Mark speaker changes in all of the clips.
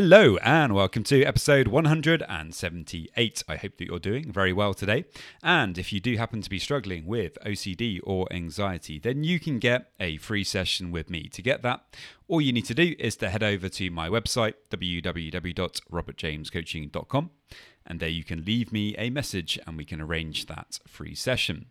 Speaker 1: Hello and welcome to episode 178. I hope that you're doing very well today. And if you do happen to be struggling with OCD or anxiety, then you can get a free session with me. To get that, all you need to do is to head over to my website, www.robertjamescoaching.com, and there you can leave me a message and we can arrange that free session.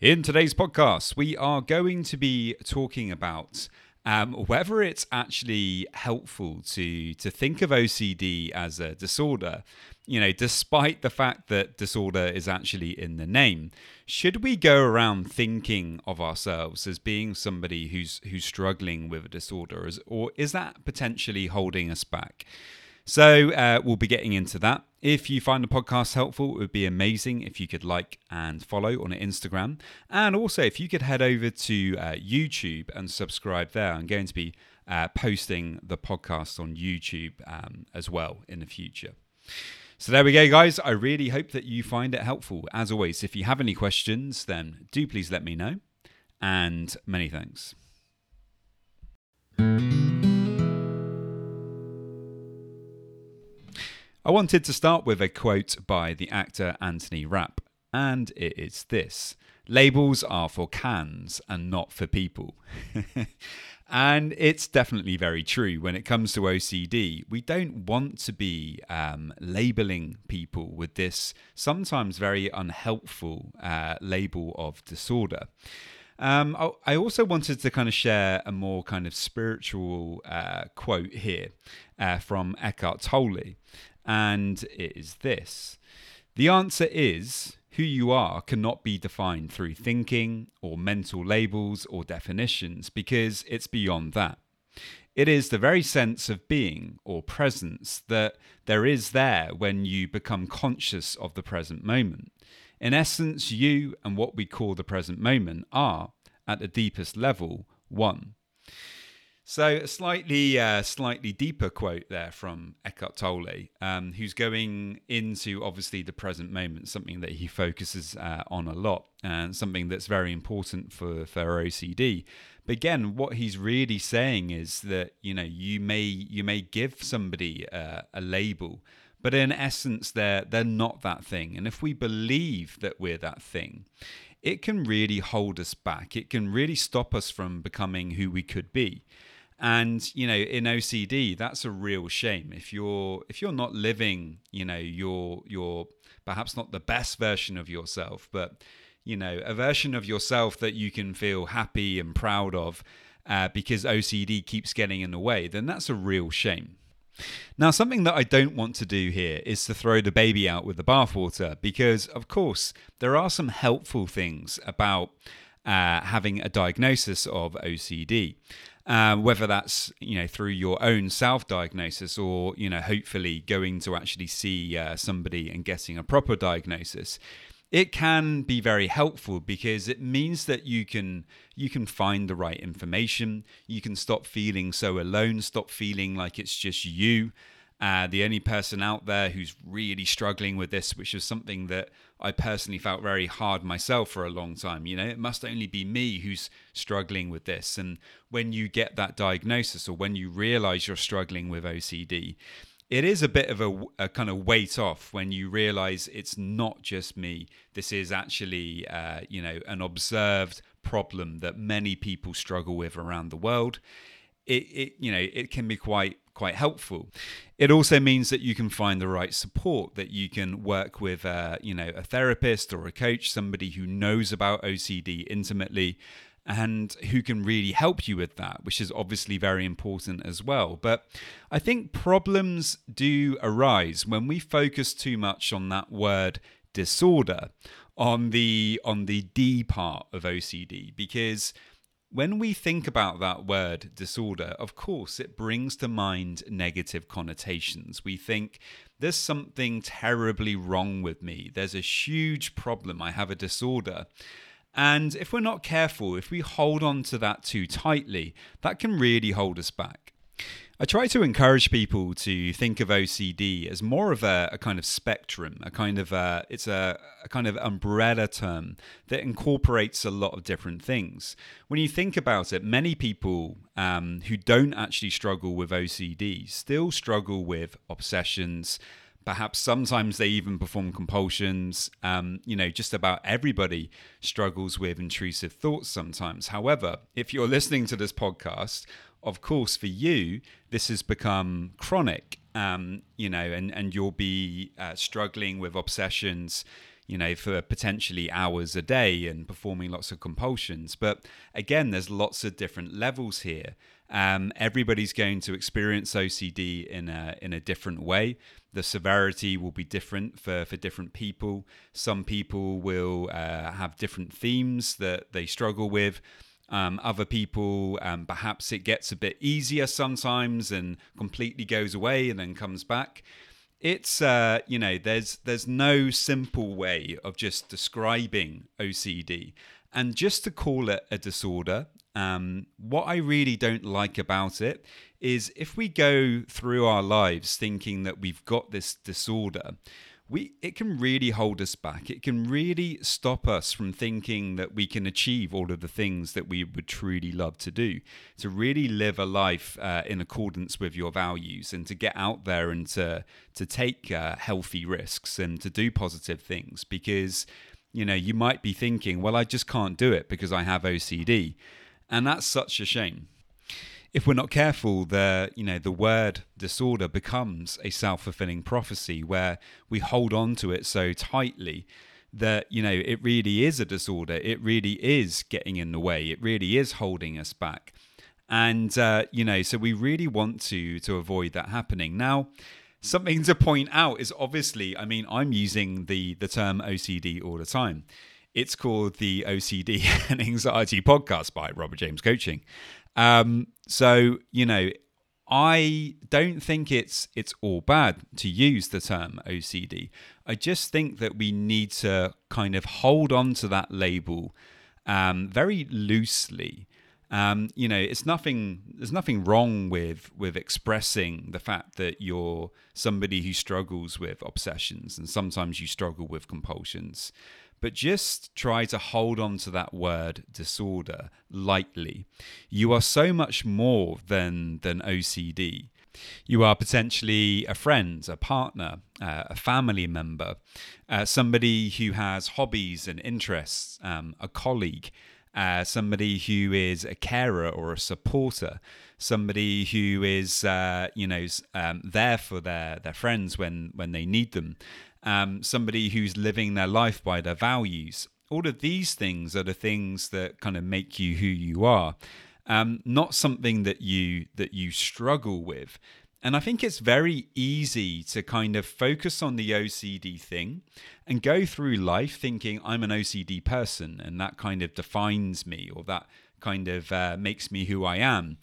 Speaker 1: In today's podcast, we are going to be talking about um, whether it's actually helpful to to think of OCD as a disorder, you know, despite the fact that disorder is actually in the name, should we go around thinking of ourselves as being somebody who's who's struggling with a disorder, or is that potentially holding us back? So uh, we'll be getting into that. If you find the podcast helpful, it would be amazing if you could like and follow on Instagram. And also, if you could head over to uh, YouTube and subscribe there, I'm going to be uh, posting the podcast on YouTube um, as well in the future. So there we go, guys. I really hope that you find it helpful. As always, if you have any questions, then do please let me know. And many thanks. I wanted to start with a quote by the actor Anthony Rapp, and it is this Labels are for cans and not for people. and it's definitely very true when it comes to OCD. We don't want to be um, labeling people with this sometimes very unhelpful uh, label of disorder. Um, I also wanted to kind of share a more kind of spiritual uh, quote here uh, from Eckhart Tolle and it is this The answer is who you are cannot be defined through thinking or mental labels or definitions because it's beyond that. It is the very sense of being or presence that there is there when you become conscious of the present moment. In essence, you and what we call the present moment are, at the deepest level, one. So a slightly, uh, slightly deeper quote there from Eckhart Tolle, um, who's going into obviously the present moment, something that he focuses uh, on a lot, and something that's very important for for OCD. But again, what he's really saying is that you know you may you may give somebody uh, a label, but in essence, they're they're not that thing. And if we believe that we're that thing, it can really hold us back. It can really stop us from becoming who we could be and you know in ocd that's a real shame. If you're if you're not living you know your your perhaps not the best version of yourself but you know a version of yourself that you can feel happy and proud of uh, because ocd keeps getting in the way then that's a real shame. Now, something that I don't want to do here is to throw the baby out with the bathwater because, of course, there are some helpful things about uh, having a diagnosis of OCD um, whether that's you know through your own self-diagnosis or you know hopefully going to actually see uh, somebody and getting a proper diagnosis it can be very helpful because it means that you can you can find the right information. You can stop feeling so alone stop feeling like it's just you uh, the only person out there who's really struggling with this, which is something that I personally felt very hard myself for a long time. You know, it must only be me who's struggling with this. And when you get that diagnosis or when you realize you're struggling with OCD, it is a bit of a, a, kind of weight off when you realize it's not just me. This is actually, uh, you know, an observed problem that many people struggle with around the world. It, it, you know, it can be quite quite helpful. It also means that you can find the right support, that you can work with, uh, you know, a therapist or a coach, somebody who knows about OCD intimately, and who can really help you with that, which is obviously very important as well. But I think problems do arise when we focus too much on that word disorder, on the on the D part of OCD, because when we think about that word disorder, of course, it brings to mind negative connotations. We think there's something terribly wrong with me. There's a huge problem. I have a disorder. And if we're not careful, if we hold on to that too tightly, that can really hold us back. I try to encourage people to think of OCD as more of a, a kind of spectrum, a kind of a, it's a, a, kind of umbrella term that incorporates a lot of different things. When you think about it, many people um, who don't actually struggle with OCD still struggle with obsessions, Perhaps sometimes they even perform compulsions. Um, you know, just about everybody struggles with intrusive thoughts sometimes. However, if you're listening to this podcast, of course, for you, this has become chronic, um, you know, and, and you'll be uh, struggling with obsessions, you know, for potentially hours a day and performing lots of compulsions. But again, there's lots of different levels here. Um, everybody's going to experience OCD in a in a different way. The severity will be different for for different people. Some people will uh, have different themes that they struggle with. Um, other people, um, perhaps it gets a bit easier sometimes and completely goes away and then comes back. It's uh, you know there's there's no simple way of just describing OCD, and just to call it a disorder um, what I really don't like about it is if we go through our lives thinking that we've got this disorder, we it can really hold us back. It can really stop us from thinking that we can achieve all of the things that we would truly love to do. To really live a life uh, in accordance with your values, and to get out there and to to take uh, healthy risks and to do positive things. Because you know you might be thinking, well, I just can't do it because I have OCD. And that's such a shame. If we're not careful, the you know the word disorder becomes a self-fulfilling prophecy where we hold on to it so tightly that you know it really is a disorder. It really is getting in the way. It really is holding us back. And uh, you know, so we really want to to avoid that happening. Now, something to point out is obviously, I mean, I'm using the the term OCD all the time. It's called the OCD and Anxiety Podcast by Robert James Coaching. Um, so you know, I don't think it's it's all bad to use the term OCD. I just think that we need to kind of hold on to that label um, very loosely. Um, you know, it's nothing. There's nothing wrong with with expressing the fact that you're somebody who struggles with obsessions, and sometimes you struggle with compulsions but just try to hold on to that word disorder lightly. You are so much more than, than OCD. You are potentially a friend, a partner, uh, a family member, uh, somebody who has hobbies and interests, um, a colleague, uh, somebody who is a carer or a supporter, somebody who is, uh, you know, um, there for their, their friends when, when they need them um, somebody who's living their life by their values. All of these things are the things that kind of make you who you are, um, not something that you that you struggle with. And I think it's very easy to kind of focus on the OCD thing and go through life thinking I'm an OCD person and that kind of defines me or that kind of uh, makes me who I am.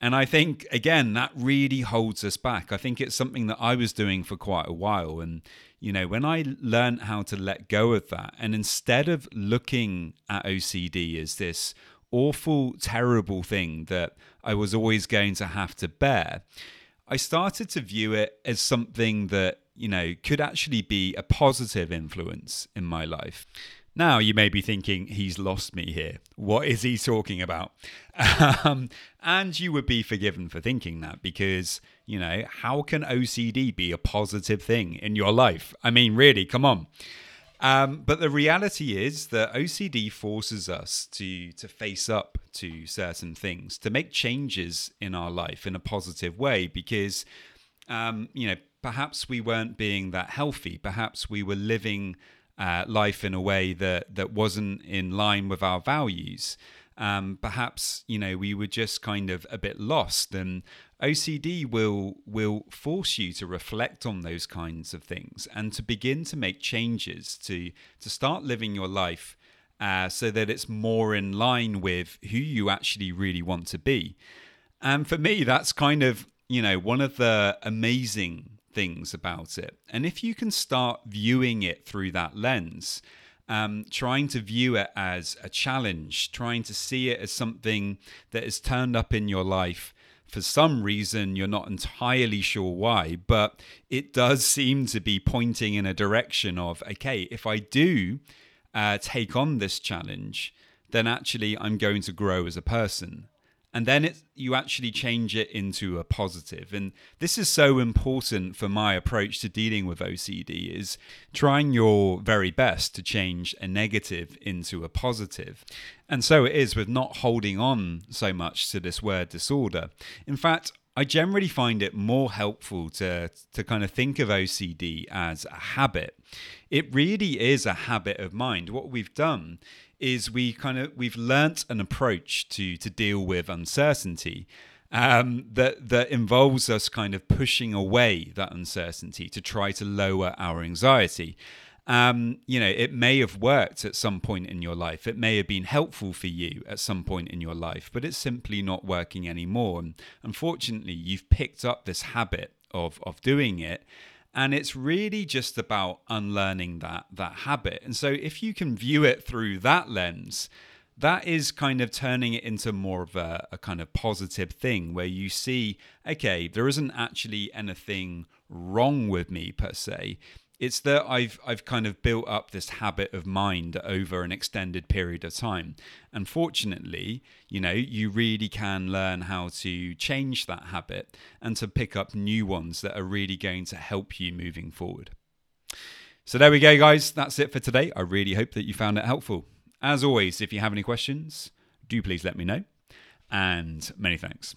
Speaker 1: And I think, again, that really holds us back. I think it's something that I was doing for quite a while. And, you know, when I learned how to let go of that, and instead of looking at OCD as this awful, terrible thing that I was always going to have to bear, I started to view it as something that, you know, could actually be a positive influence in my life. Now, you may be thinking, he's lost me here. What is he talking about? Um, and you would be forgiven for thinking that because, you know, how can OCD be a positive thing in your life? I mean, really, come on. Um, but the reality is that OCD forces us to to face up to certain things, to make changes in our life in a positive way, because um, you know perhaps we weren't being that healthy, perhaps we were living uh, life in a way that that wasn't in line with our values. um, perhaps you know we were just kind of a bit lost and OCD will will force you to reflect on those kinds of things and to begin to make changes to to start living your life uh, so that it's more in line with who you actually really want to be. And for me, that's kind of you know one of the amazing things about it. And if you can start viewing it through that lens, um, trying to view it as a challenge, trying to see it as something that has turned up in your life for some reason you're not entirely sure why, but it does seem to be pointing in a direction of okay, if I do uh, take on this challenge, then actually I'm going to grow as a person and then you actually change it into a positive. And this is so important for my approach to dealing with ocd is trying your very best to change a negative into a positive. And so it is with not holding on so much to this word disorder. In fact I generally find it more helpful to to kind of think of OCD as a habit. It really is a habit of mind. What we've done is we kind of we've learnt an approach to to deal with uncertainty um, that that involves us kind of pushing away that uncertainty to try to lower our anxiety. Um, you know, it may have worked at some point in your life. It may have been helpful for you at some point in your life, but it's simply not working anymore. And unfortunately, you've picked up this habit of of doing it and it's really just about unlearning that that habit and so if you can view it through that lens that is kind of turning it into more of a, a, kind of positive thing where you see okay there isn't actually anything wrong with me per se it's that I've I've kind of built up this habit of mind over an extended period of time. And fortunately, you know, you really can learn how to change that habit and to pick up new ones that are really going to help you moving forward. So there we go, guys. That's it for today. I really hope that you found it helpful. As always, if you have any questions, do please let me know. And many thanks.